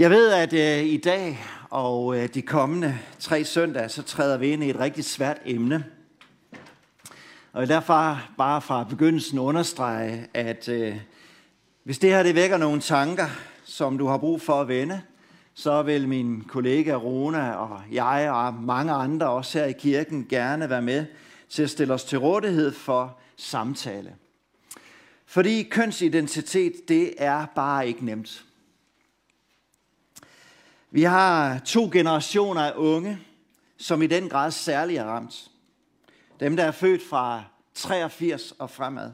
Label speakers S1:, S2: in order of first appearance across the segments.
S1: Jeg ved, at øh, i dag og øh, de kommende tre søndage, så træder vi ind i et rigtig svært emne. Og jeg vil derfor bare fra begyndelsen understrege, at øh, hvis det her det vækker nogle tanker, som du har brug for at vende, så vil min kollega Rona og jeg og mange andre også her i kirken gerne være med til at stille os til rådighed for samtale. Fordi kønsidentitet, det er bare ikke nemt. Vi har to generationer af unge, som i den grad særligt er ramt. Dem, der er født fra 83 og fremad.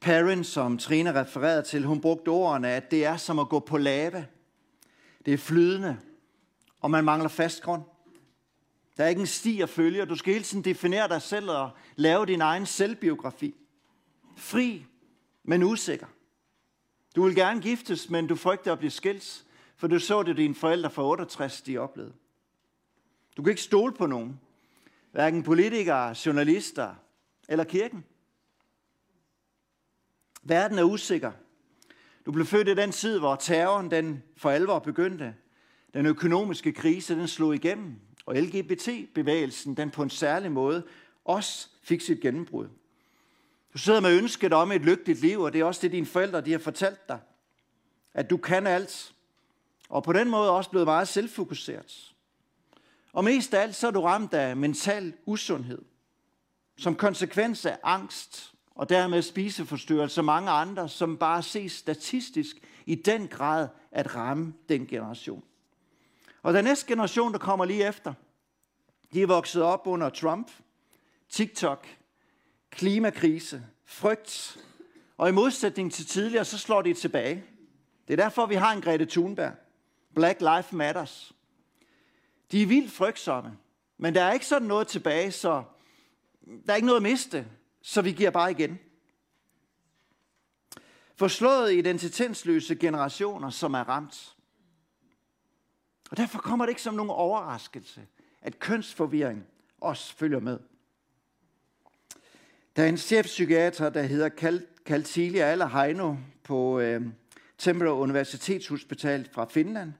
S1: Parent, som Trine refererede til, hun brugte ordene, at det er som at gå på lava. Det er flydende, og man mangler fast grund. Der er ikke en sti at følge, og du skal hele tiden definere dig selv og lave din egen selvbiografi. Fri, men usikker. Du vil gerne giftes, men du frygter at blive skilt, for du så det, dine forældre for 68, de oplevede. Du kan ikke stole på nogen. Hverken politikere, journalister eller kirken. Verden er usikker. Du blev født i den tid, hvor terroren den for alvor begyndte. Den økonomiske krise den slog igennem, og LGBT-bevægelsen den på en særlig måde også fik sit gennembrud. Du sidder med ønsket om et lykkeligt liv, og det er også det, dine forældre de har fortalt dig. At du kan alt, og på den måde også blevet meget selvfokuseret. Og mest af alt så er du ramt af mental usundhed, som konsekvens af angst og dermed spiseforstyrrelser mange andre, som bare ses statistisk i den grad at ramme den generation. Og den næste generation, der kommer lige efter, de er vokset op under Trump, TikTok, klimakrise, frygt, og i modsætning til tidligere, så slår de tilbage. Det er derfor, vi har en Grete Thunberg. Black Lives Matters. De er vildt frygtsomme, men der er ikke sådan noget tilbage, så der er ikke noget at miste, så vi giver bare igen. Forslået identitetsløse generationer, som er ramt. Og derfor kommer det ikke som nogen overraskelse, at kønsforvirring også følger med. Der er en chefpsykiater, der hedder Kaltilia Heino på øh, Tempero Universitetshospital fra Finland,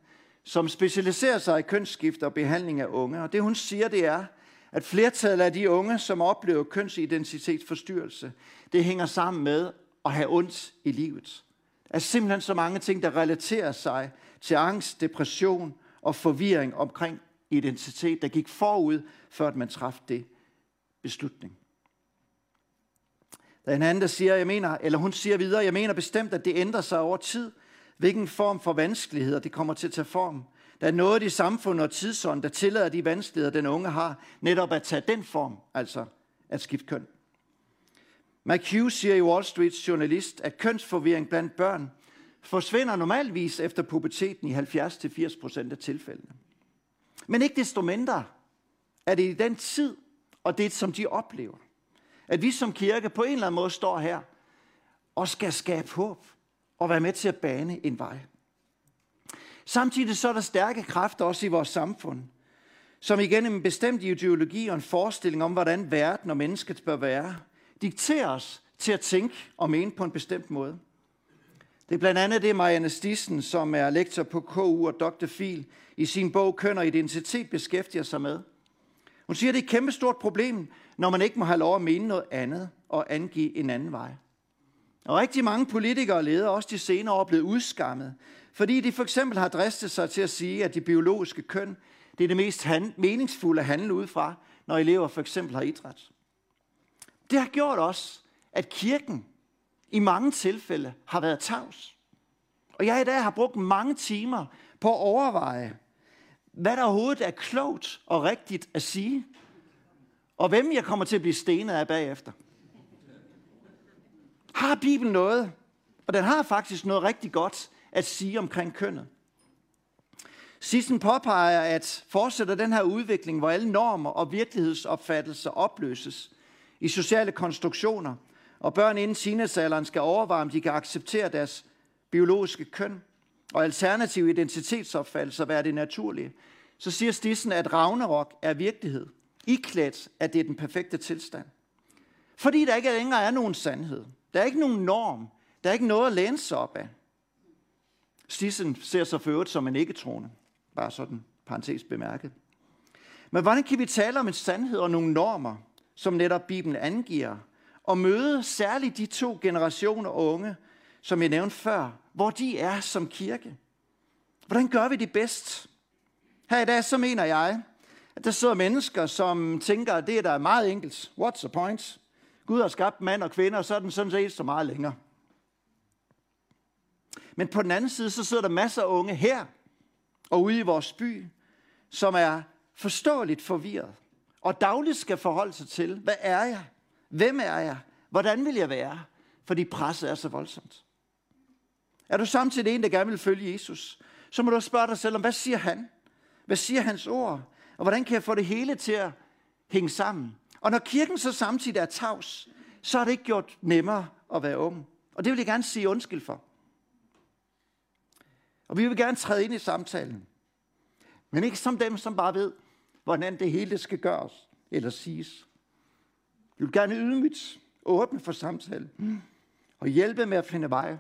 S1: som specialiserer sig i kønsskift og behandling af unge. Og det hun siger, det er, at flertallet af de unge, som oplever kønsidentitetsforstyrrelse, det hænger sammen med at have ondt i livet. Der er simpelthen så mange ting, der relaterer sig til angst, depression og forvirring omkring identitet, der gik forud, før at man træffede det beslutning. Der er en anden, der siger, jeg mener, eller hun siger videre, jeg mener bestemt, at det ændrer sig over tid, hvilken form for vanskeligheder det kommer til at tage form. Der er noget i samfundet og tidsånd, der tillader de vanskeligheder, den unge har, netop at tage den form, altså at skifte køn. McHugh siger i Wall Street journalist, at kønsforvirring blandt børn forsvinder normalvis efter puberteten i 70-80% af tilfældene. Men ikke desto mindre er det i den tid, og det som de oplever, at vi som kirke på en eller anden måde står her og skal skabe håb og være med til at bane en vej. Samtidig så er der stærke kræfter også i vores samfund, som igennem en bestemt ideologi og en forestilling om, hvordan verden og mennesket bør være, dikterer os til at tænke og mene på en bestemt måde. Det er blandt andet det, Marianne Stissen, som er lektor på KU og Dr. Fil, i sin bog Køn og Identitet beskæftiger sig med. Hun siger, at det er et kæmpestort problem, når man ikke må have lov at mene noget andet og angive en anden vej. Og rigtig mange politikere og ledere, også de senere år, er blevet udskammet, fordi de for eksempel har dristet sig til at sige, at det biologiske køn, det er det mest hand, meningsfulde at handle ud fra, når elever for eksempel har idræt. Det har gjort også, at kirken i mange tilfælde har været tavs. Og jeg i dag har brugt mange timer på at overveje, hvad der overhovedet er klogt og rigtigt at sige, og hvem jeg kommer til at blive stenet af bagefter. Har Bibelen noget? Og den har faktisk noget rigtig godt at sige omkring kønnet. Sissen påpeger, at fortsætter den her udvikling, hvor alle normer og virkelighedsopfattelser opløses i sociale konstruktioner, og børn inden teenagealderen skal overveje, om de kan acceptere deres biologiske køn og alternative identitetsopfattelser være det naturlige, så siger Stissen, at Ragnarok er virkelighed. Iklædt, at det er den perfekte tilstand. Fordi der ikke længere er nogen sandhed. Der er ikke nogen norm. Der er ikke noget at læne sig op af. Stissen ser sig for øvrigt som en ikke-troende. Bare sådan parentes bemærket. Men hvordan kan vi tale om en sandhed og nogle normer, som netop Bibelen angiver, og møde særligt de to generationer unge, som jeg nævnte før, hvor de er som kirke? Hvordan gør vi det bedst? Her i dag, så mener jeg, der sidder mennesker, som tænker, at det er da meget enkelt. What's the point? Gud har skabt mand og kvinder, og så er den sådan set så meget længere. Men på den anden side, så sidder der masser af unge her og ude i vores by, som er forståeligt forvirret, og dagligt skal forholde sig til, hvad er jeg? Hvem er jeg? Hvordan vil jeg være? Fordi presset er så voldsomt. Er du samtidig en, der gerne vil følge Jesus, så må du spørge dig selv om, hvad siger han? Hvad siger hans ord? Og hvordan kan jeg få det hele til at hænge sammen? Og når kirken så samtidig er tavs, så er det ikke gjort nemmere at være ung. Og det vil jeg gerne sige undskyld for. Og vi vil gerne træde ind i samtalen. Men ikke som dem, som bare ved, hvordan det hele skal gøres eller siges. Vi vil gerne ydmygt åbne for samtale og hjælpe med at finde vej.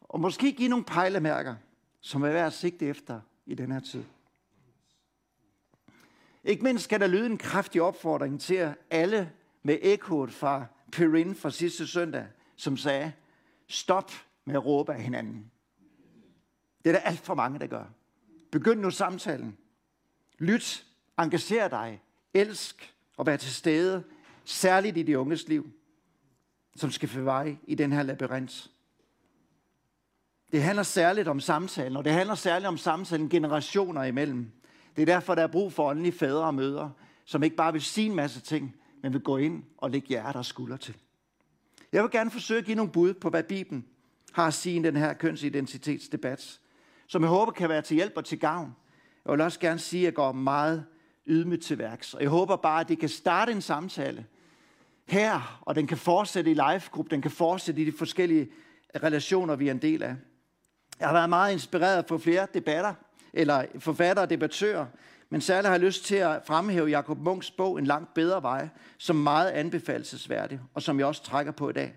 S1: Og måske give nogle pejlemærker, som er værd at sigte efter i den her tid. Ikke mindst skal der lyde en kraftig opfordring til alle med ekkoet fra Perin fra sidste søndag, som sagde, stop med at råbe af hinanden. Det er der alt for mange, der gør. Begynd nu samtalen. Lyt, engager dig, elsk og vær til stede, særligt i de unges liv, som skal få vej i den her labyrint. Det handler særligt om samtalen, og det handler særligt om samtalen generationer imellem. Det er derfor, der er brug for åndelige fædre og mødre, som ikke bare vil sige en masse ting, men vil gå ind og lægge hjerter og skulder til. Jeg vil gerne forsøge at give nogle bud på, hvad Bibelen har at sige i den her kønsidentitetsdebat, som jeg håber kan være til hjælp og til gavn. Jeg vil også gerne sige, at jeg går meget ydmygt til værks. Og jeg håber bare, at det kan starte en samtale her, og den kan fortsætte i live-gruppe, den kan fortsætte i de forskellige relationer, vi er en del af. Jeg har været meget inspireret for flere debatter, eller forfatter og debattør, men særligt har jeg lyst til at fremhæve Jakob Munks bog En langt bedre vej, som meget anbefalesværdig, og som jeg også trækker på i dag.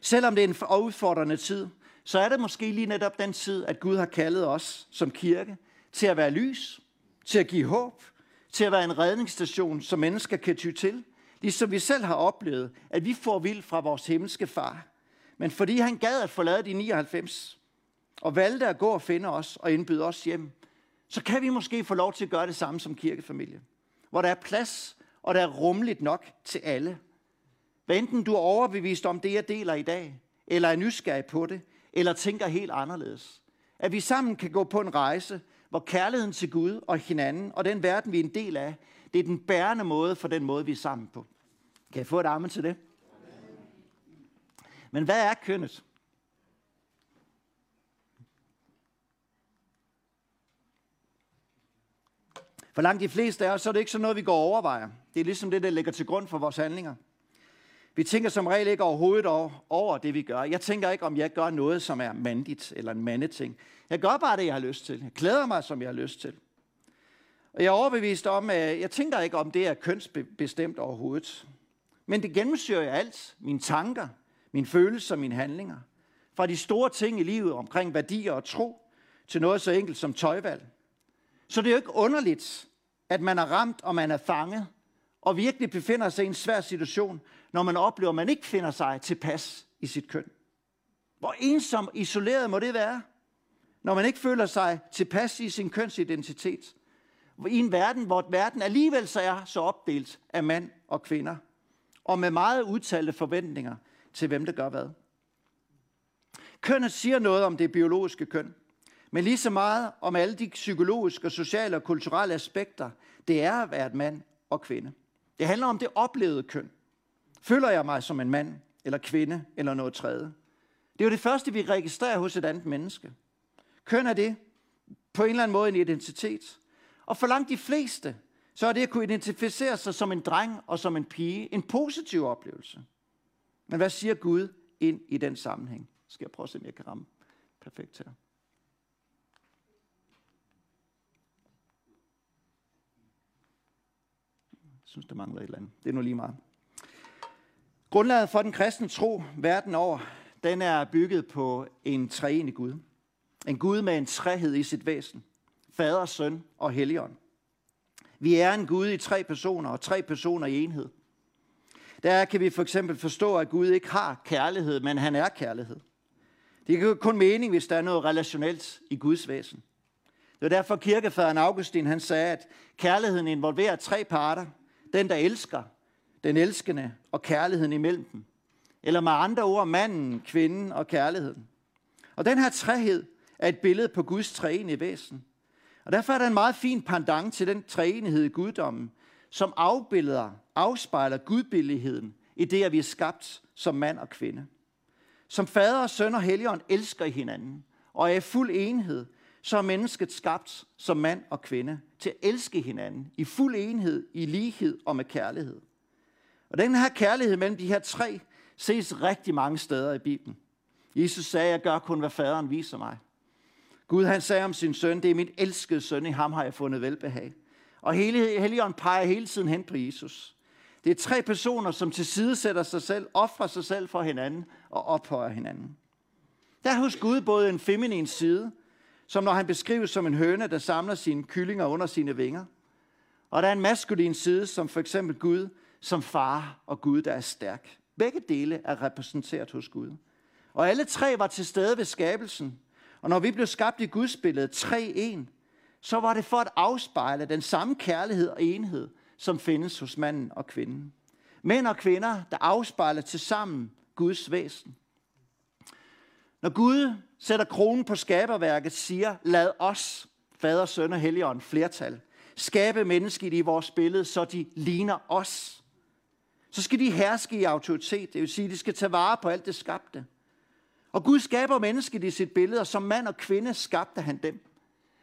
S1: Selvom det er en udfordrende tid, så er det måske lige netop den tid, at Gud har kaldet os som kirke til at være lys, til at give håb, til at være en redningsstation, som mennesker kan ty til, ligesom vi selv har oplevet, at vi får vild fra vores himmelske far. Men fordi han gad at forlade de 99, og valgte at gå og finde os og indbyde os hjem, så kan vi måske få lov til at gøre det samme som kirkefamilie. Hvor der er plads, og der er rummeligt nok til alle. Hvad enten du er overbevist om det, jeg deler i dag, eller er nysgerrig på det, eller tænker helt anderledes. At vi sammen kan gå på en rejse, hvor kærligheden til Gud og hinanden og den verden, vi er en del af, det er den bærende måde for den måde, vi er sammen på. Kan jeg få et arme til det? Men hvad er kønnet? For langt de fleste af os, så er det ikke sådan noget, vi går og overvejer. Det er ligesom det, der ligger til grund for vores handlinger. Vi tænker som regel ikke overhovedet over det, vi gør. Jeg tænker ikke, om jeg gør noget, som er mandigt eller en mandeting. Jeg gør bare det, jeg har lyst til. Jeg klæder mig, som jeg har lyst til. Og jeg er overbevist om, at jeg tænker ikke, om det er kønsbestemt overhovedet. Men det gennemsyrer jeg alt. Mine tanker, mine følelser, mine handlinger. Fra de store ting i livet omkring værdier og tro, til noget så enkelt som tøjvalg. Så det er jo ikke underligt, at man er ramt og man er fanget, og virkelig befinder sig i en svær situation, når man oplever, at man ikke finder sig tilpas i sit køn. Hvor ensom isoleret må det være, når man ikke føler sig tilpas i sin kønsidentitet. I en verden, hvor verden alligevel så er så opdelt af mand og kvinder, og med meget udtalte forventninger til, hvem der gør hvad. Kønnet siger noget om det biologiske køn, men lige så meget om alle de psykologiske, sociale og kulturelle aspekter, det er at være et mand og kvinde. Det handler om det oplevede køn. Føler jeg mig som en mand, eller kvinde, eller noget tredje? Det er jo det første, vi registrerer hos et andet menneske. Køn er det på en eller anden måde en identitet. Og for langt de fleste, så er det at kunne identificere sig som en dreng og som en pige en positiv oplevelse. Men hvad siger Gud ind i den sammenhæng? Skal jeg prøve at se, om jeg kan ramme perfekt her. Synes, der mangler et eller andet. Det er nu lige meget. Grundlaget for den kristne tro verden over, den er bygget på en treenig Gud. En Gud med en træhed i sit væsen. Fader, søn og helligånd. Vi er en Gud i tre personer, og tre personer i enhed. Der kan vi for eksempel forstå, at Gud ikke har kærlighed, men han er kærlighed. Det er kun mening, hvis der er noget relationelt i Guds væsen. Det var derfor kirkefaderen Augustin han sagde, at kærligheden involverer tre parter. Den, der elsker, den elskende og kærligheden imellem dem. Eller med andre ord, manden, kvinden og kærligheden. Og den her træhed er et billede på Guds treenige væsen. Og derfor er der en meget fin pendant til den træenighed i guddommen, som afbilleder, afspejler gudbilligheden i det, at vi er skabt som mand og kvinde. Som fader og søn og helligånd elsker i hinanden, og er i fuld enhed, så er mennesket skabt som mand og kvinde til at elske hinanden i fuld enhed, i lighed og med kærlighed. Og den her kærlighed mellem de her tre ses rigtig mange steder i Bibelen. Jesus sagde, jeg gør kun, hvad faderen viser mig. Gud han sagde om sin søn, det er min elskede søn, i ham har jeg fundet velbehag. Og hele Helligånden peger hele tiden hen på Jesus. Det er tre personer, som til side sætter sig selv, offrer sig selv for hinanden og ophøjer hinanden. Der er hos Gud både en feminin side, som når han beskrives som en høne, der samler sine kyllinger under sine vinger. Og der er en maskulin side, som for eksempel Gud som far og Gud, der er stærk. Begge dele er repræsenteret hos Gud. Og alle tre var til stede ved skabelsen. Og når vi blev skabt i Guds billede, tre en, så var det for at afspejle den samme kærlighed og enhed, som findes hos manden og kvinden. Mænd og kvinder, der afspejler til sammen Guds væsen. Når Gud sætter kronen på skaberværket, siger, lad os, fader, søn og helligånd, flertal, skabe mennesket i vores billede, så de ligner os. Så skal de herske i autoritet, det vil sige, de skal tage vare på alt det skabte. Og Gud skaber mennesket i sit billede, og som mand og kvinde skabte han dem.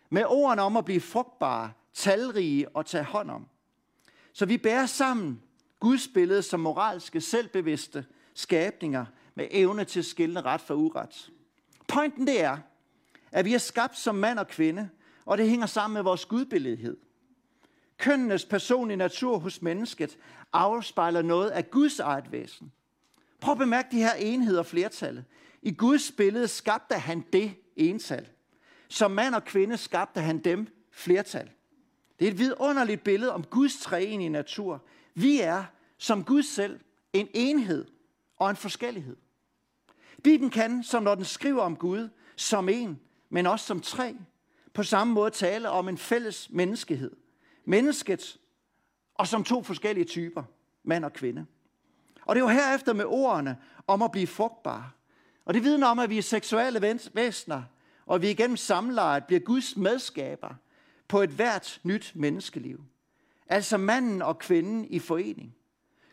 S1: Med ordene om at blive frugtbare, talrige og tage hånd om. Så vi bærer sammen Guds billede som moralske, selvbevidste skabninger med evne til at skille ret for uret. Pointen det er, at vi er skabt som mand og kvinde, og det hænger sammen med vores gudbilledhed. Kønnenes personlige natur hos mennesket afspejler noget af Guds eget væsen. Prøv at bemærke de her enheder og flertallet. I Guds billede skabte han det ental. Som mand og kvinde skabte han dem flertal. Det er et vidunderligt billede om Guds treenige natur. Vi er, som Gud selv, en enhed og en forskellighed. Bibelen kan, som når den skriver om Gud, som en, men også som tre, på samme måde tale om en fælles menneskehed. Mennesket, og som to forskellige typer, mand og kvinde. Og det er jo herefter med ordene om at blive frugtbare. Og det vidner om, at vi er seksuelle væsener, og vi igennem samlejet bliver Guds medskaber på et hvert nyt menneskeliv. Altså manden og kvinden i forening.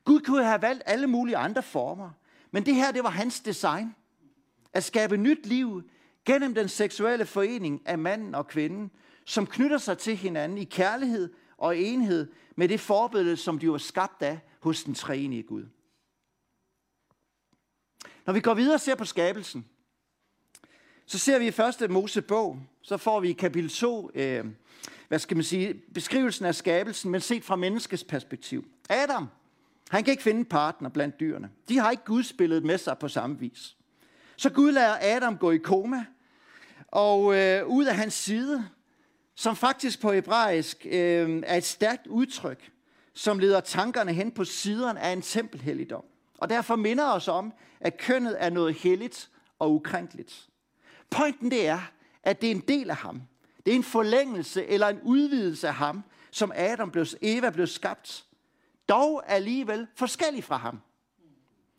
S1: Gud kunne have valgt alle mulige andre former, men det her, det var hans design. At skabe nyt liv gennem den seksuelle forening af manden og kvinden, som knytter sig til hinanden i kærlighed og enhed med det forbillede, som de var skabt af hos den treenige Gud. Når vi går videre og ser på skabelsen, så ser vi i første Mosebog, så får vi i kapitel 2, øh, hvad skal man sige, beskrivelsen af skabelsen, men set fra menneskets perspektiv. Adam, han kan ikke finde en partner blandt dyrene. De har ikke Guds billede med sig på samme vis. Så Gud lader Adam gå i koma, og øh, ud af hans side, som faktisk på hebraisk øh, er et stærkt udtryk, som leder tankerne hen på siderne af en tempelhelligdom. Og derfor minder os om, at kønnet er noget helligt og ukrænkeligt. Pointen det er, at det er en del af ham. Det er en forlængelse eller en udvidelse af ham, som Adam blev, Eva blev skabt. Dog alligevel forskellig fra ham.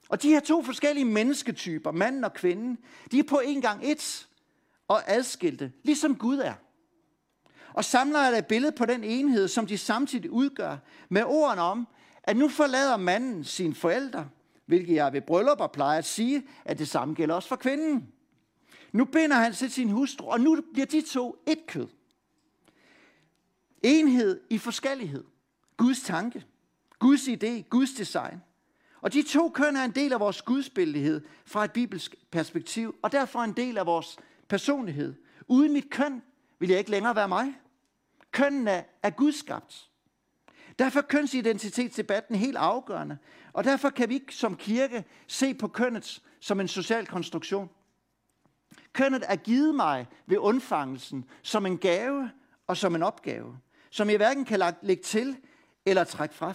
S1: Og de her to forskellige mennesketyper, manden og kvinden, de er på en gang et og adskilte, ligesom Gud er. Og samler er et billede på den enhed, som de samtidig udgør, med ordene om, at nu forlader manden sine forældre, hvilket jeg ved bryllupper plejer at sige, at det samme gælder også for kvinden. Nu binder han sig til sin hustru, og nu bliver de to et kød. Enhed i forskellighed. Guds tanke, Guds idé, Guds design. Og de to køn er en del af vores gudsbillighed fra et bibelsk perspektiv, og derfor en del af vores personlighed. Uden mit køn vil jeg ikke længere være mig. Kønnen er, er gudskabt. Derfor er kønsidentitetsdebatten helt afgørende, og derfor kan vi ikke som kirke se på kønnet som en social konstruktion. Kønnet er givet mig ved undfangelsen som en gave og som en opgave, som jeg hverken kan lægge til eller trække fra.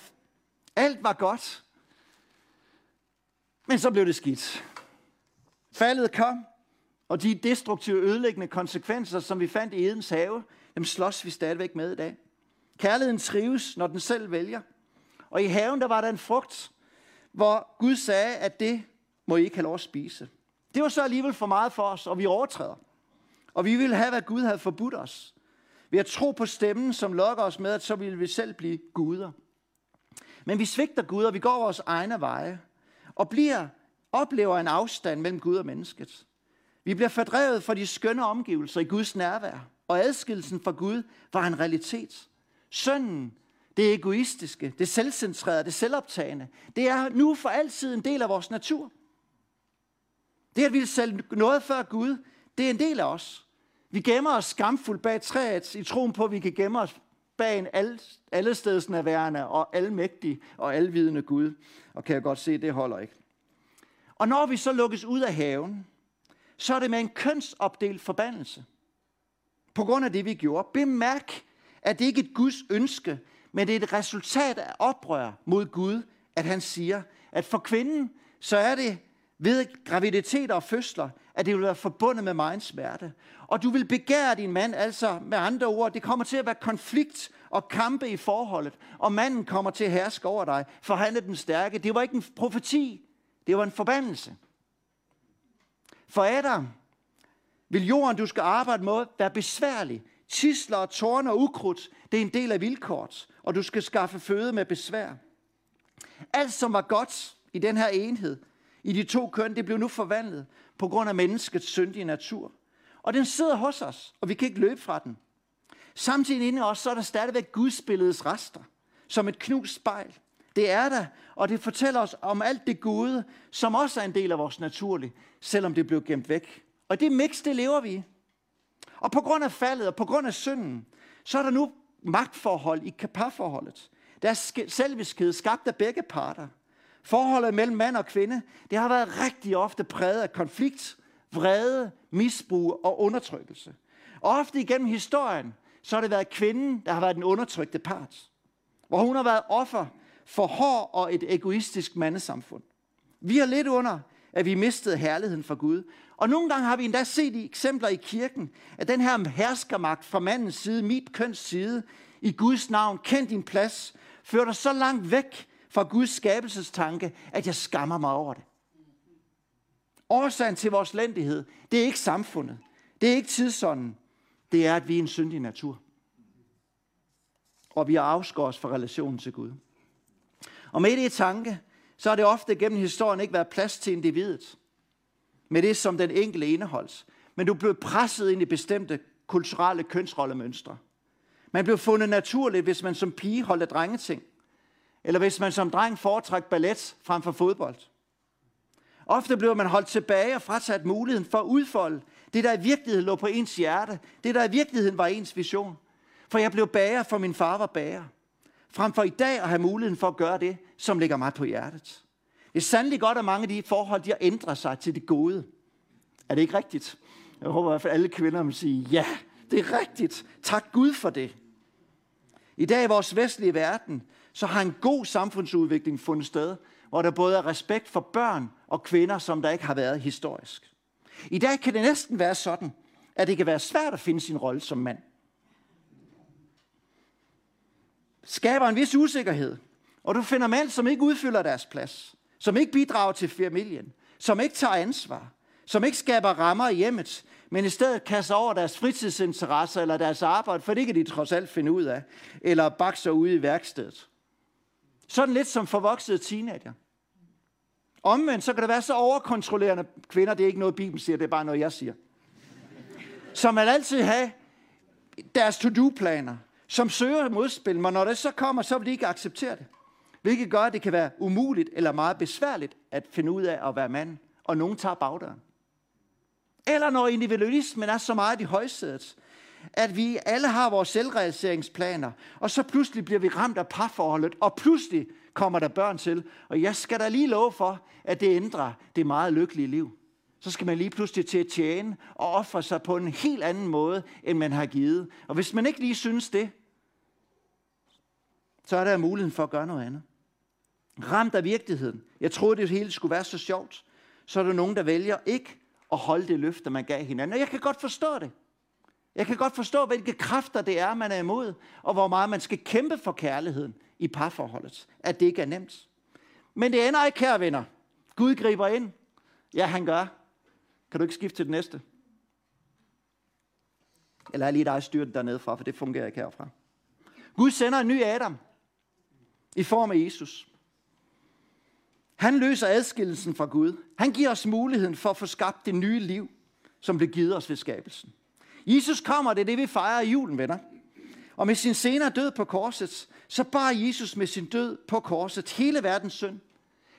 S1: Alt var godt, men så blev det skidt. Faldet kom, og de destruktive ødelæggende konsekvenser, som vi fandt i Edens have, dem slås vi stadigvæk med i dag. Kærligheden trives, når den selv vælger. Og i haven, der var der en frugt, hvor Gud sagde, at det må I ikke have lov at spise. Det var så alligevel for meget for os, og vi overtræder. Og vi ville have, hvad Gud havde forbudt os. Ved at tro på stemmen, som lokker os med, at så ville vi selv blive guder. Men vi svigter Gud, og vi går vores egne veje, og bliver, oplever en afstand mellem Gud og mennesket. Vi bliver fordrevet fra de skønne omgivelser i Guds nærvær, og adskillelsen fra Gud var en realitet. Sønden, det egoistiske, det selvcentrerede, det selvoptagende, det er nu for altid en del af vores natur. Det at vi sælge noget før Gud, det er en del af os. Vi gemmer os skamfuldt bag træet i troen på, at vi kan gemme os bag en alle, allestedsnærværende og almægtig og alvidende Gud. Og kan jeg godt se, det holder ikke. Og når vi så lukkes ud af haven, så er det med en kønsopdelt forbandelse. På grund af det, vi gjorde. Bemærk, at det ikke er et Guds ønske, men det er et resultat af oprør mod Gud, at han siger, at for kvinden, så er det ved graviditet og fødsler, at det vil være forbundet med meget smerte. Og du vil begære din mand, altså med andre ord, det kommer til at være konflikt og kampe i forholdet, og manden kommer til at herske over dig, for han er den stærke. Det var ikke en profeti, det var en forbandelse. For Adam vil jorden, du skal arbejde med, være besværlig. Tisler, tårn og ukrudt, det er en del af vilkåret, og du skal skaffe føde med besvær. Alt, som var godt i den her enhed, i de to køn, det blev nu forvandlet på grund af menneskets syndige natur. Og den sidder hos os, og vi kan ikke løbe fra den. Samtidig inde i os, så er der stadigvæk gudsbilledets rester, som et knust spejl. Det er der, og det fortæller os om alt det gode, som også er en del af vores naturlige, selvom det blev gemt væk. Og det mix, det lever vi i. Og på grund af faldet og på grund af synden, så er der nu magtforhold i parforholdet. Der er selviskhed skabt af begge parter. Forholdet mellem mand og kvinde, det har været rigtig ofte præget af konflikt, vrede, misbrug og undertrykkelse. Og ofte igennem historien, så har det været kvinden, der har været den undertrykte part. Hvor hun har været offer for hård og et egoistisk mandesamfund. Vi har lidt under, at vi mistede herligheden for Gud. Og nogle gange har vi endda set i eksempler i kirken, at den her herskermagt fra mandens side, mit køns side, i Guds navn, kend din plads, fører dig så langt væk fra Guds skabelsestanke, at jeg skammer mig over det. Årsagen til vores lændighed, det er ikke samfundet. Det er ikke tidsånden. Det er, at vi er en syndig natur. Og vi har afskåret os fra relationen til Gud. Og med det i tanke, så har det ofte gennem historien ikke været plads til individet. Med det, som den enkelte indeholds. Men du blev presset ind i bestemte kulturelle kønsrollemønstre. Man blev fundet naturligt, hvis man som pige holdt af drengeting. Eller hvis man som dreng foretræk ballet frem for fodbold. Ofte blev man holdt tilbage og frataget muligheden for at udfolde det, der i virkeligheden lå på ens hjerte. Det, der i virkeligheden var ens vision. For jeg blev bager, for min far var bager. Frem for i dag at have muligheden for at gøre det, som ligger mig på hjertet. Det er sandelig godt, at mange af de forhold, de har ændret sig til det gode. Er det ikke rigtigt? Jeg håber i hvert fald, alle kvinder vil sige, ja, det er rigtigt. Tak Gud for det. I dag i vores vestlige verden, så har en god samfundsudvikling fundet sted, hvor der både er respekt for børn og kvinder, som der ikke har været historisk. I dag kan det næsten være sådan, at det kan være svært at finde sin rolle som mand. Skaber en vis usikkerhed, og du finder mænd, som ikke udfylder deres plads, som ikke bidrager til familien, som ikke tager ansvar, som ikke skaber rammer i hjemmet, men i stedet kaster over deres fritidsinteresser eller deres arbejde, for det kan de trods alt finde ud af, eller bakser ude i værkstedet. Sådan lidt som forvoksede teenager. Omvendt, så kan det være så overkontrollerende kvinder, det er ikke noget, Bibelen siger, det er bare noget, jeg siger. Som man altid have deres to-do-planer, som søger modspil, men når det så kommer, så vil de ikke acceptere det. Hvilket gør, at det kan være umuligt eller meget besværligt at finde ud af at være mand, og nogen tager bagdøren. Eller når individualismen er så meget i højsædet, at vi alle har vores selvrealiseringsplaner, og så pludselig bliver vi ramt af parforholdet, og pludselig kommer der børn til. Og jeg skal da lige love for, at det ændrer det meget lykkelige liv. så skal man lige pludselig til at tjene og ofre sig på en helt anden måde, end man har givet. Og hvis man ikke lige synes det, så er der muligheden for at gøre noget andet. Ramt af virkeligheden. Jeg troede, det hele skulle være så sjovt. Så er der nogen, der vælger ikke at holde det løfte, man gav hinanden. Og jeg kan godt forstå det. Jeg kan godt forstå, hvilke kræfter det er, man er imod, og hvor meget man skal kæmpe for kærligheden i parforholdet. At det ikke er nemt. Men det ender ikke her, venner. Gud griber ind. Ja, han gør. Kan du ikke skifte til det næste? Eller er lige dig styrt dernede fra, for det fungerer ikke herfra. Gud sender en ny Adam i form af Jesus. Han løser adskillelsen fra Gud. Han giver os muligheden for at få skabt det nye liv, som blev givet os ved skabelsen. Jesus kommer, det er det, vi fejrer i julen, venner. Og med sin senere død på korset, så bar Jesus med sin død på korset hele verdens synd.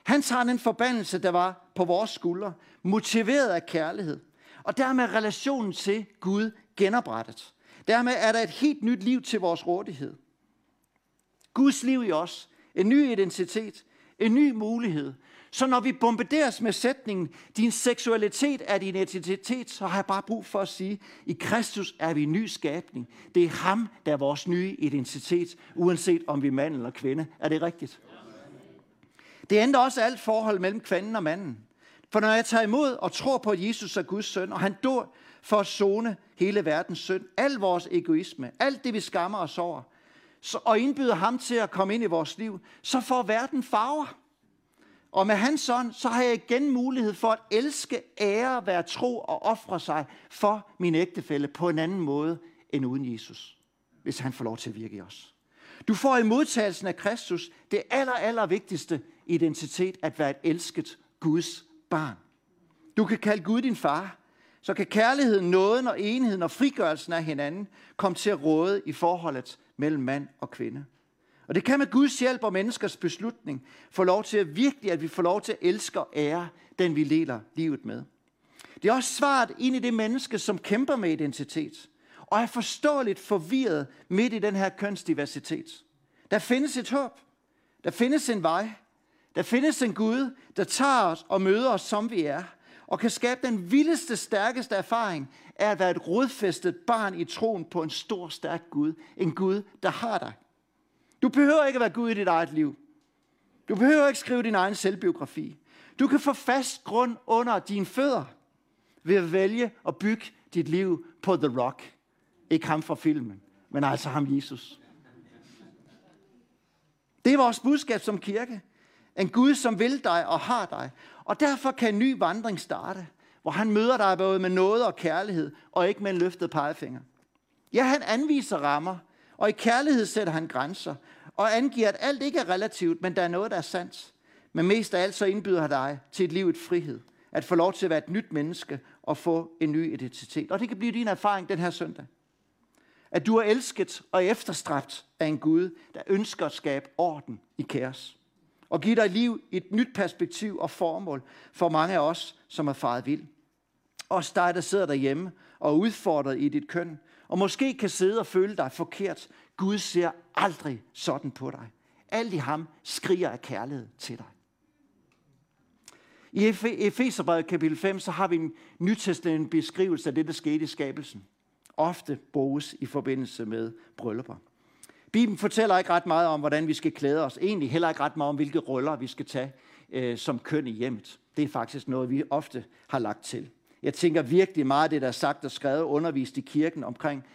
S1: Han tager den forbandelse, der var på vores skuldre, motiveret af kærlighed. Og dermed er relationen til Gud genoprettet. Dermed er der et helt nyt liv til vores rådighed. Guds liv i os, en ny identitet, en ny mulighed. Så når vi bombarderes med sætningen, din seksualitet er din identitet, så har jeg bare brug for at sige, i Kristus er vi en ny skabning. Det er ham, der er vores nye identitet, uanset om vi er mand eller kvinde. Er det rigtigt? Det ændrer også alt forhold mellem kvinden og manden. For når jeg tager imod og tror på, at Jesus er Guds søn, og han dør for at zone hele verdens synd, al vores egoisme, alt det vi skammer os over, så, og indbyder ham til at komme ind i vores liv, så får verden farver. Og med hans ånd, så har jeg igen mulighed for at elske, ære, være tro og ofre sig for min ægtefælle på en anden måde end uden Jesus, hvis han får lov til at virke i os. Du får i modtagelsen af Kristus det aller, aller vigtigste identitet at være et elsket Guds barn. Du kan kalde Gud din far, så kan kærligheden, nåden og enheden og frigørelsen af hinanden komme til at råde i forholdet mellem mand og kvinde. Og det kan med Guds hjælp og menneskers beslutning få lov til at virkelig, at vi får lov til at elske og ære den, vi lever livet med. Det er også svaret ind i det menneske, som kæmper med identitet, og er forståeligt forvirret midt i den her kønsdiversitet. Der findes et håb. Der findes en vej. Der findes en Gud, der tager os og møder os, som vi er, og kan skabe den vildeste, stærkeste erfaring af at være et rodfæstet barn i troen på en stor, stærk Gud. En Gud, der har dig. Du behøver ikke at være Gud i dit eget liv. Du behøver ikke skrive din egen selvbiografi. Du kan få fast grund under dine fødder ved at vælge at bygge dit liv på The Rock. Ikke ham fra filmen, men altså ham Jesus. Det er vores budskab som kirke. En Gud, som vil dig og har dig. Og derfor kan en ny vandring starte, hvor han møder dig både med noget og kærlighed, og ikke med en løftet pegefinger. Ja, han anviser rammer, og i kærlighed sætter han grænser, og angiver, at alt ikke er relativt, men der er noget, der er sandt. Men mest af alt så indbyder han dig til et liv i frihed. At få lov til at være et nyt menneske og få en ny identitet. Og det kan blive din erfaring den her søndag. At du er elsket og efterstræbt af en Gud, der ønsker at skabe orden i kaos. Og give dig liv i et nyt perspektiv og formål for mange af os, som er faret vild. Også dig, der sidder derhjemme og er udfordret i dit køn, og måske kan sidde og føle dig forkert. Gud ser aldrig sådan på dig. Alt i ham skriger af kærlighed til dig. I Efeserbrevet kapitel 5, så har vi en nytestamentlig beskrivelse af det, der skete i skabelsen. Ofte bruges i forbindelse med bryllupper. Bibelen fortæller ikke ret meget om, hvordan vi skal klæde os. Egentlig heller ikke ret meget om, hvilke roller vi skal tage øh, som køn i hjemmet. Det er faktisk noget, vi ofte har lagt til. Jeg tænker virkelig meget af det, der er sagt og skrevet og undervist i kirken omkring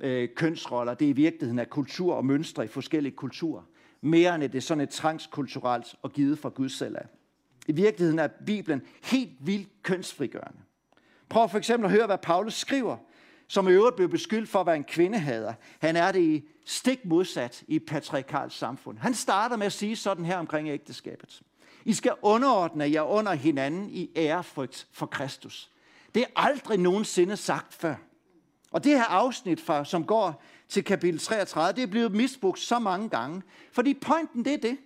S1: øh, kønsroller. Det er i virkeligheden af kultur og mønstre i forskellige kulturer. Mere end det er sådan et transkulturelt og givet fra Gud selv af. I virkeligheden er Bibelen helt vildt kønsfrigørende. Prøv for eksempel at høre, hvad Paulus skriver, som i øvrigt blev beskyldt for at være en kvindehader. Han er det i stik modsat i et patriarkalt samfund. Han starter med at sige sådan her omkring ægteskabet. I skal underordne jer under hinanden i ærefrygt for Kristus. Det er aldrig nogensinde sagt før. Og det her afsnit, fra, som går til kapitel 33, det er blevet misbrugt så mange gange. Fordi pointen, det er det.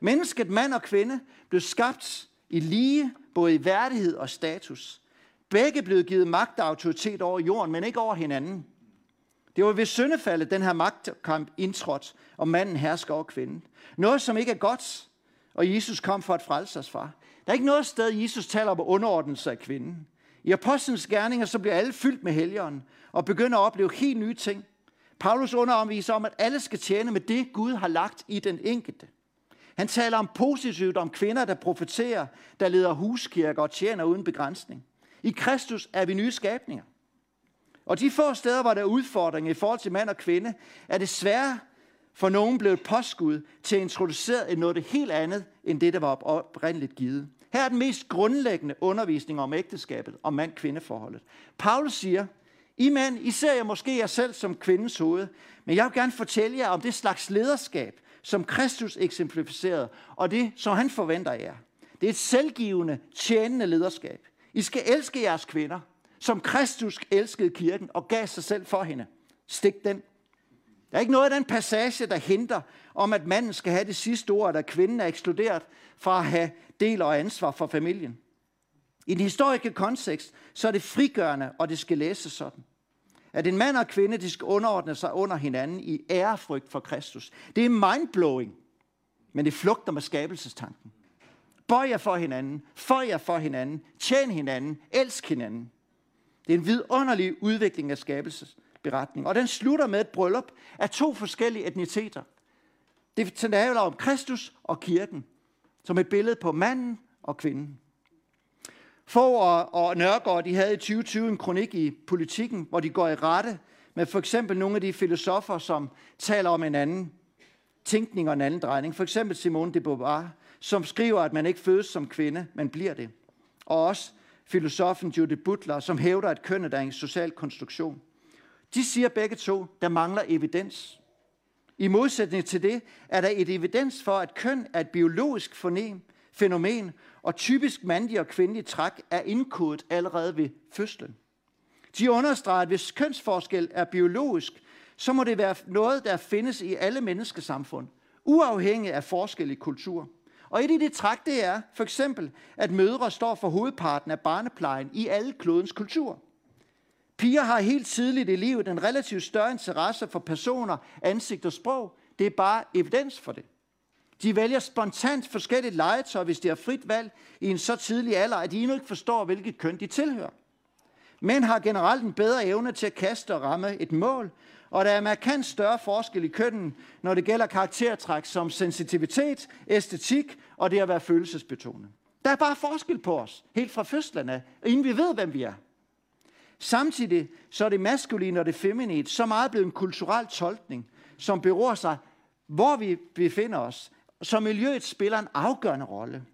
S1: Mennesket, mand og kvinde, blev skabt i lige, både i værdighed og status. Begge blev givet magt og autoritet over jorden, men ikke over hinanden. Det var ved syndefaldet, den her magtkamp indtrådt, og manden hersker over kvinden. Noget, som ikke er godt, og Jesus kom for at frelse os fra. Der er ikke noget sted, Jesus taler om underordnelse af kvinden. I apostlenes gerninger, så bliver alle fyldt med helgeren og begynder at opleve helt nye ting. Paulus underviser om, at alle skal tjene med det, Gud har lagt i den enkelte. Han taler om positivt om kvinder, der profeterer, der leder huskirker og tjener uden begrænsning. I Kristus er vi nye skabninger. Og de få steder, hvor der er udfordringer i forhold til mand og kvinde, er det for nogen blevet påskud til at introducere noget helt andet, end det, der var oprindeligt givet. Her er den mest grundlæggende undervisning om ægteskabet, om mand-kvindeforholdet. Paulus siger, I mænd, I ser jeg måske jer selv som kvindens hoved, men jeg vil gerne fortælle jer om det slags lederskab, som Kristus eksemplificerede, og det, som han forventer jer. Det er et selvgivende, tjenende lederskab. I skal elske jeres kvinder, som Kristus elskede kirken og gav sig selv for hende. Stik den. Der er ikke noget af den passage, der henter om, at manden skal have det sidste ord, at kvinden er ekskluderet fra at have del og ansvar for familien. I den historiske kontekst, så er det frigørende, og det skal læses sådan. At en mand og kvinde, de skal underordne sig under hinanden i ærefrygt for Kristus. Det er mindblowing, men det flugter med skabelsestanken. Bøj jer for hinanden, for jer for hinanden, tjen hinanden, elsk hinanden. Det er en vidunderlig udvikling af skabelsesberetning. Og den slutter med et bryllup af to forskellige etniteter. Det taler om Kristus og kirken, som et billede på manden og kvinden. Få og, og Nørgaard, de havde i 2020 en kronik i politikken, hvor de går i rette med for eksempel nogle af de filosofer, som taler om en anden tænkning og en anden drejning. For eksempel Simone de Beauvoir, som skriver, at man ikke fødes som kvinde, men bliver det. Og også filosofen Judith Butler, som hævder, at kønnet er en social konstruktion. De siger begge to, der mangler evidens. I modsætning til det er der et evidens for, at køn er et biologisk fornem, fænomen, og typisk mandlige og kvindelige træk er indkodet allerede ved fødslen. De understreger, at hvis kønsforskel er biologisk, så må det være noget, der findes i alle menneskesamfund, uafhængig af forskel i kultur. Og et af de træk, det er for eksempel, at mødre står for hovedparten af barneplejen i alle klodens kulturer. Piger har helt tidligt i livet en relativt større interesse for personer, ansigt og sprog. Det er bare evidens for det. De vælger spontant forskellige legetøj, hvis de har frit valg i en så tidlig alder, at de endnu ikke forstår, hvilket køn de tilhører. Mænd har generelt en bedre evne til at kaste og ramme et mål, og der er markant større forskel i kønnen, når det gælder karaktertræk som sensitivitet, æstetik og det at være følelsesbetonet. Der er bare forskel på os, helt fra fødslerne, inden vi ved, hvem vi er. Samtidig så er det maskuline og det feminine så meget blevet en kulturel tolkning, som beror sig, hvor vi befinder os, så miljøet spiller en afgørende rolle.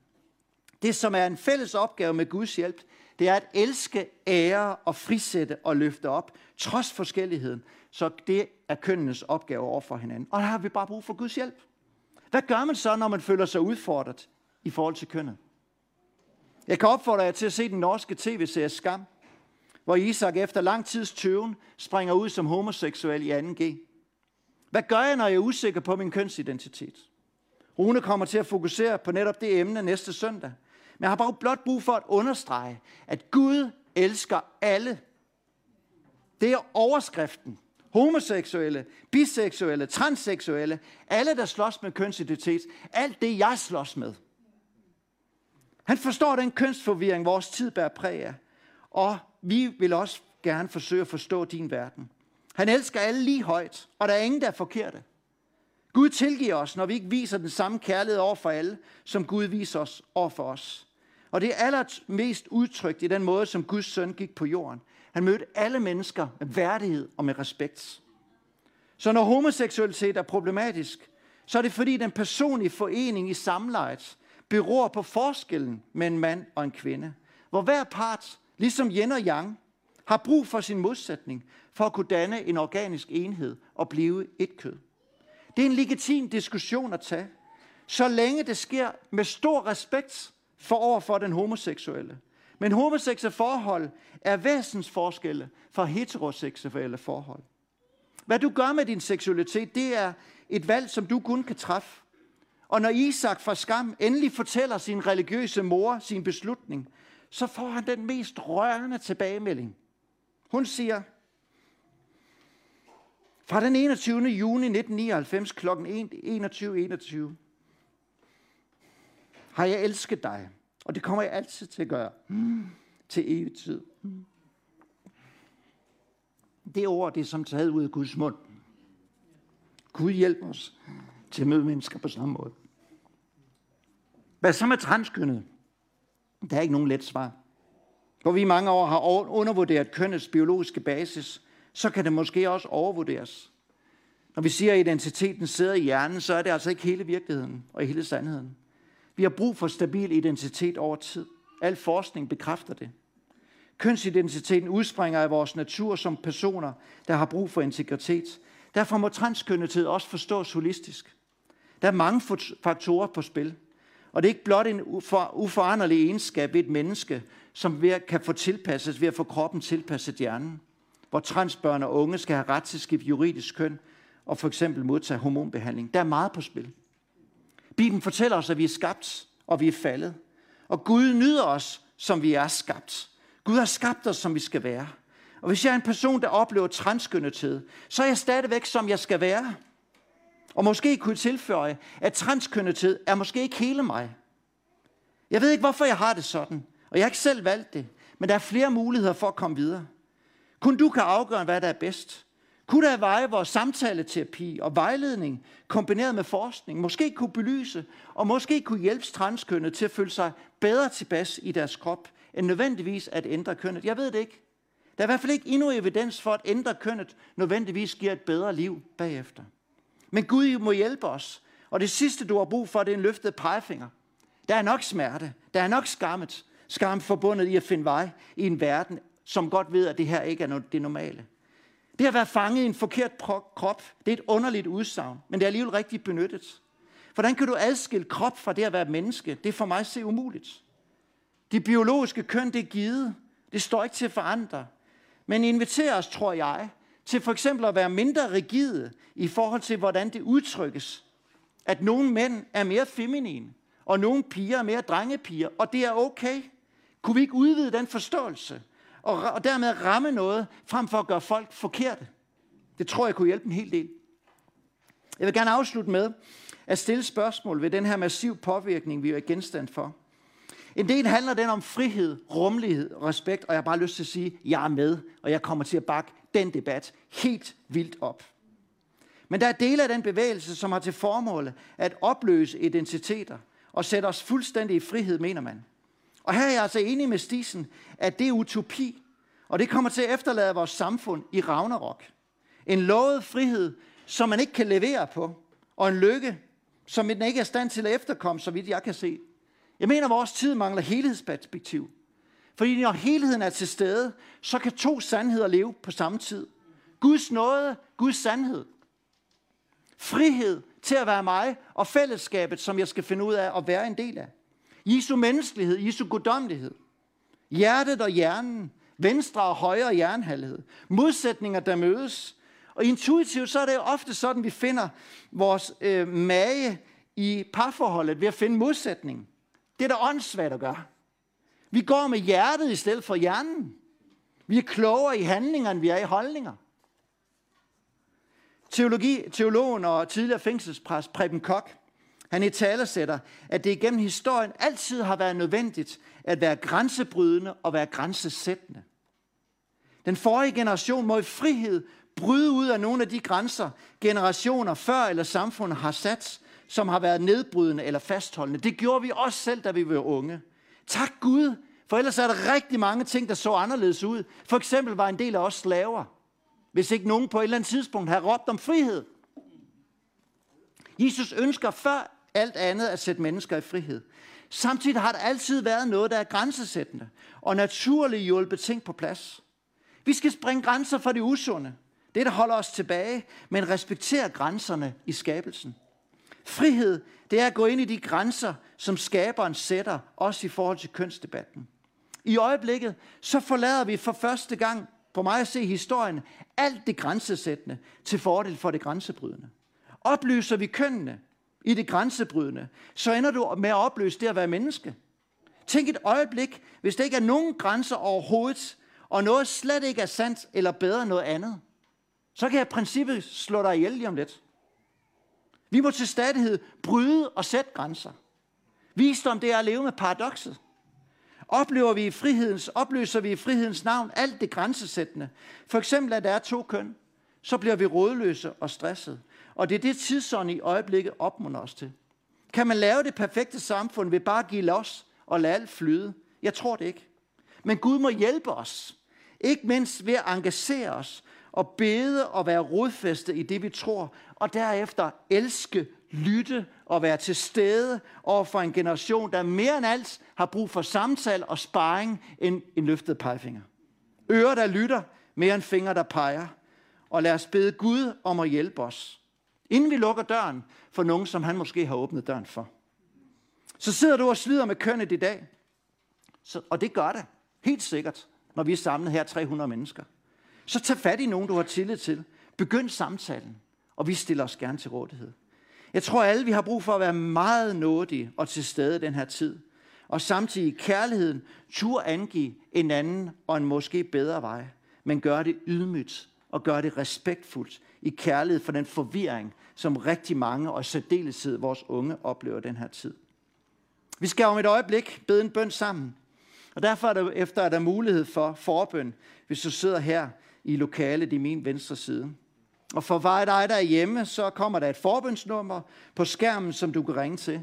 S1: Det, som er en fælles opgave med Guds hjælp, det er at elske, ære og frisætte og løfte op, trods forskelligheden. Så det er kønnenes opgave over for hinanden. Og der har vi bare brug for Guds hjælp. Hvad gør man så, når man føler sig udfordret i forhold til kønnet? Jeg kan opfordre jer til at se den norske tv-serie Skam, hvor Isak efter lang tids tøven springer ud som homoseksuel i 2G. Hvad gør jeg, når jeg er usikker på min kønsidentitet? Rune kommer til at fokusere på netop det emne næste søndag. Men jeg har bare blot brug for at understrege, at Gud elsker alle. Det er overskriften. Homoseksuelle, biseksuelle, transseksuelle, alle der slås med kønsidentitet, alt det jeg slås med. Han forstår den kønsforvirring, vores tid bærer præg af. Og vi vil også gerne forsøge at forstå din verden. Han elsker alle lige højt, og der er ingen, der er forkerte. Gud tilgiver os, når vi ikke viser den samme kærlighed over for alle, som Gud viser os over for os. Og det er allermest udtrykt i den måde, som Guds søn gik på jorden. Han mødte alle mennesker med værdighed og med respekt. Så når homoseksualitet er problematisk, så er det fordi den personlige forening i samlejet beror på forskellen mellem en mand og en kvinde. Hvor hver part, ligesom yin og yang, har brug for sin modsætning for at kunne danne en organisk enhed og blive et kød. Det er en legitim diskussion at tage, så længe det sker med stor respekt for over for den homoseksuelle. Men homoseksuelle forhold er væsensforskelle fra heteroseksuelle forhold. Hvad du gør med din seksualitet, det er et valg, som du kun kan træffe. Og når Isak fra skam endelig fortæller sin religiøse mor sin beslutning, så får han den mest rørende tilbagemelding. Hun siger, fra den 21. juni 1999 kl. 21.21 21, har jeg elsket dig, Og det kommer jeg altid til at gøre. Mm. Til evig tid. Mm. Det ord, det er som taget ud af Guds mund. Gud hjælp os til at møde mennesker på samme måde. Hvad så med transkønnet? Der er ikke nogen let svar. Hvor vi i mange år har undervurderet kønnets biologiske basis, så kan det måske også overvurderes. Når vi siger, at identiteten sidder i hjernen, så er det altså ikke hele virkeligheden og hele sandheden. Vi har brug for stabil identitet over tid. Al forskning bekræfter det. Kønsidentiteten udspringer af vores natur som personer, der har brug for integritet. Derfor må transkønnethed også forstås holistisk. Der er mange faktorer på spil. Og det er ikke blot en uforanderlig egenskab ved et menneske, som kan få tilpasset ved at få kroppen tilpasset hjernen. Hvor transbørn og unge skal have ret til at skifte juridisk køn og for eksempel modtage hormonbehandling. Der er meget på spil. Bibelen fortæller os, at vi er skabt, og vi er faldet. Og Gud nyder os, som vi er skabt. Gud har skabt os, som vi skal være. Og hvis jeg er en person, der oplever transkønnethed, så er jeg stadigvæk, som jeg skal være. Og måske kunne jeg tilføje, at transkønnethed er måske ikke hele mig. Jeg ved ikke, hvorfor jeg har det sådan, og jeg har ikke selv valgt det, men der er flere muligheder for at komme videre. Kun du kan afgøre, hvad der er bedst. Kunne der veje vores samtaleterapi og vejledning, kombineret med forskning, måske kunne belyse og måske kunne hjælpe transkønnet til at føle sig bedre tilpas i deres krop, end nødvendigvis at ændre kønnet? Jeg ved det ikke. Der er i hvert fald ikke endnu evidens for, at ændre kønnet nødvendigvis giver et bedre liv bagefter. Men Gud må hjælpe os. Og det sidste, du har brug for, det er en løftet pegefinger. Der er nok smerte. Der er nok skammet. Skam forbundet i at finde vej i en verden, som godt ved, at det her ikke er det normale. Det at være fanget i en forkert krop, det er et underligt udsagn, men det er alligevel rigtig benyttet. Hvordan kan du adskille krop fra det at være menneske? Det er for mig at se umuligt. Det biologiske køn, det er givet. Det står ikke til at forandre. Men inviterer os, tror jeg, til for eksempel at være mindre rigide i forhold til, hvordan det udtrykkes. At nogle mænd er mere feminine, og nogle piger er mere drengepiger, og det er okay. Kunne vi ikke udvide den forståelse, og, og dermed ramme noget, frem for at gøre folk forkerte? Det tror jeg kunne hjælpe en hel del. Jeg vil gerne afslutte med at stille spørgsmål ved den her massiv påvirkning, vi er genstand for. En del handler den om frihed, rummelighed og respekt, og jeg har bare lyst til at sige, at jeg er med, og jeg kommer til at bakke den debat helt vildt op. Men der er dele af den bevægelse, som har til formål at opløse identiteter og sætte os fuldstændig i frihed, mener man. Og her er jeg altså enig med Stisen, at det er utopi, og det kommer til at efterlade vores samfund i Ragnarok. En lovet frihed, som man ikke kan levere på, og en lykke, som den ikke er stand til at efterkomme, så vidt jeg kan se. Jeg mener, at vores tid mangler helhedsperspektiv. Fordi når helheden er til stede, så kan to sandheder leve på samme tid. Guds nåde, Guds sandhed. Frihed til at være mig, og fællesskabet, som jeg skal finde ud af at være en del af. Jesu menneskelighed, Jesu guddommelighed. Hjertet og hjernen, venstre og højre hjernehalvhed. Modsætninger, der mødes. Og intuitivt, så er det jo ofte sådan, vi finder vores øh, mage i parforholdet ved at finde modsætning. Det er da åndssvagt at gøre. Vi går med hjertet i stedet for hjernen. Vi er klogere i handlinger, end vi er i holdninger. Teologi, teologen og tidligere fængselspræst Preben Kok, han i taler sætter, at det igennem historien altid har været nødvendigt at være grænsebrydende og være grænsesættende. Den forrige generation må i frihed bryde ud af nogle af de grænser, generationer før eller samfundet har sat, som har været nedbrydende eller fastholdende. Det gjorde vi også selv, da vi var unge. Tak Gud, for ellers er der rigtig mange ting, der så anderledes ud. For eksempel var en del af os slaver. Hvis ikke nogen på et eller andet tidspunkt har råbt om frihed. Jesus ønsker før alt andet at sætte mennesker i frihed. Samtidig har der altid været noget, der er grænsesættende og naturligt hjulpet ting på plads. Vi skal springe grænser for det usunde. Det, der holder os tilbage, men respektere grænserne i skabelsen. Frihed, det er at gå ind i de grænser, som skaberen sætter, også i forhold til kønsdebatten. I øjeblikket, så forlader vi for første gang, på mig at se historien, alt det grænsesættende til fordel for det grænsebrydende. Oplyser vi kønnene i det grænsebrydende, så ender du med at opløse det at være menneske. Tænk et øjeblik, hvis der ikke er nogen grænser overhovedet, og noget slet ikke er sandt eller bedre end noget andet, så kan jeg i princippet slå dig ihjel lige om lidt. Vi må til stadighed bryde og sætte grænser. Visdom, det er at leve med paradokset. Oplever vi i frihedens, opløser vi i frihedens navn alt det grænsesættende. For eksempel, at der er to køn. Så bliver vi rådløse og stresset. Og det er det tidsånd i øjeblikket opmunder os til. Kan man lave det perfekte samfund ved bare at give los og lade alt flyde? Jeg tror det ikke. Men Gud må hjælpe os. Ikke mindst ved at engagere os og bede og være rodfæstet i det, vi tror, og derefter elske, lytte og være til stede over for en generation, der mere end alt har brug for samtale og sparring end en løftet pegefinger. Ører, der lytter, mere end fingre, der peger. Og lad os bede Gud om at hjælpe os. Inden vi lukker døren for nogen, som han måske har åbnet døren for. Så sidder du og slider med kønnet i dag. Så, og det gør det. Helt sikkert, når vi er samlet her 300 mennesker. Så tag fat i nogen, du har tillid til. Begynd samtalen, og vi stiller os gerne til rådighed. Jeg tror alle, vi har brug for at være meget nådige og til stede den her tid. Og samtidig kærligheden tur angive en anden og en måske bedre vej. Men gør det ydmygt og gør det respektfuldt i kærlighed for den forvirring, som rigtig mange og i særdeleshed vores unge oplever den her tid. Vi skal om et øjeblik bede en bøn sammen. Og derfor er der, efter er der mulighed for forbøn, hvis du sidder her i lokalet i min venstre side. Og for hver dig, der er hjemme, så kommer der et forbønsnummer på skærmen, som du kan ringe til.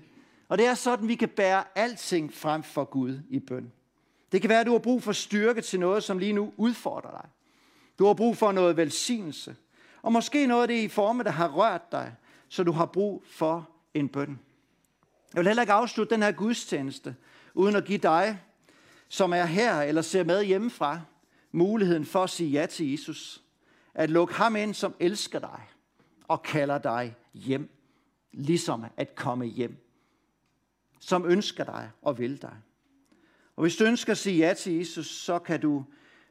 S1: Og det er sådan, vi kan bære alting frem for Gud i bøn. Det kan være, at du har brug for styrke til noget, som lige nu udfordrer dig. Du har brug for noget velsignelse. Og måske noget af det i forme, der har rørt dig, så du har brug for en bøn. Jeg vil heller ikke afslutte den her gudstjeneste, uden at give dig, som er her eller ser med hjemmefra, muligheden for at sige ja til Jesus. At lukke ham ind, som elsker dig og kalder dig hjem. Ligesom at komme hjem. Som ønsker dig og vil dig. Og hvis du ønsker at sige ja til Jesus, så kan du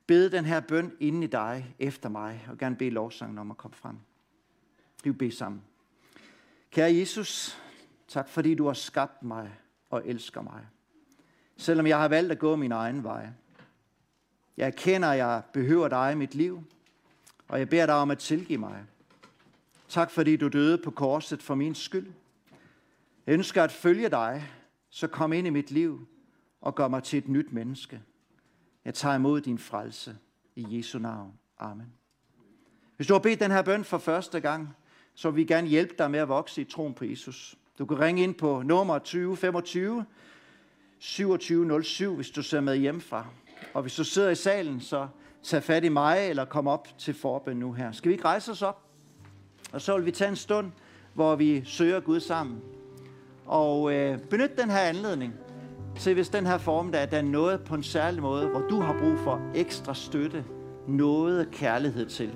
S1: bede den her bøn inden i dig efter mig, og gerne bede lovsangen om at komme frem. Vi vil bede sammen. Kære Jesus, tak fordi du har skabt mig og elsker mig. Selvom jeg har valgt at gå min egen vej. Jeg erkender, at jeg behøver dig i mit liv, og jeg beder dig om at tilgive mig. Tak fordi du døde på korset for min skyld. Jeg ønsker at følge dig, så kom ind i mit liv og gør mig til et nyt menneske. Jeg tager imod din frelse i Jesu navn. Amen. Hvis du har bedt den her bøn for første gang, så vil vi gerne hjælpe dig med at vokse i troen på Jesus. Du kan ringe ind på nummer 20 25 2707, hvis du ser med hjemmefra. Og hvis du sidder i salen, så tage fat i mig eller kom op til forbøn nu her. Skal vi ikke rejse os op? Og så vil vi tage en stund, hvor vi søger Gud sammen. Og øh, benyt den her anledning til, hvis den her form, der der er noget på en særlig måde, hvor du har brug for ekstra støtte, noget kærlighed til.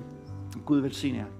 S1: Gud velsigne jer.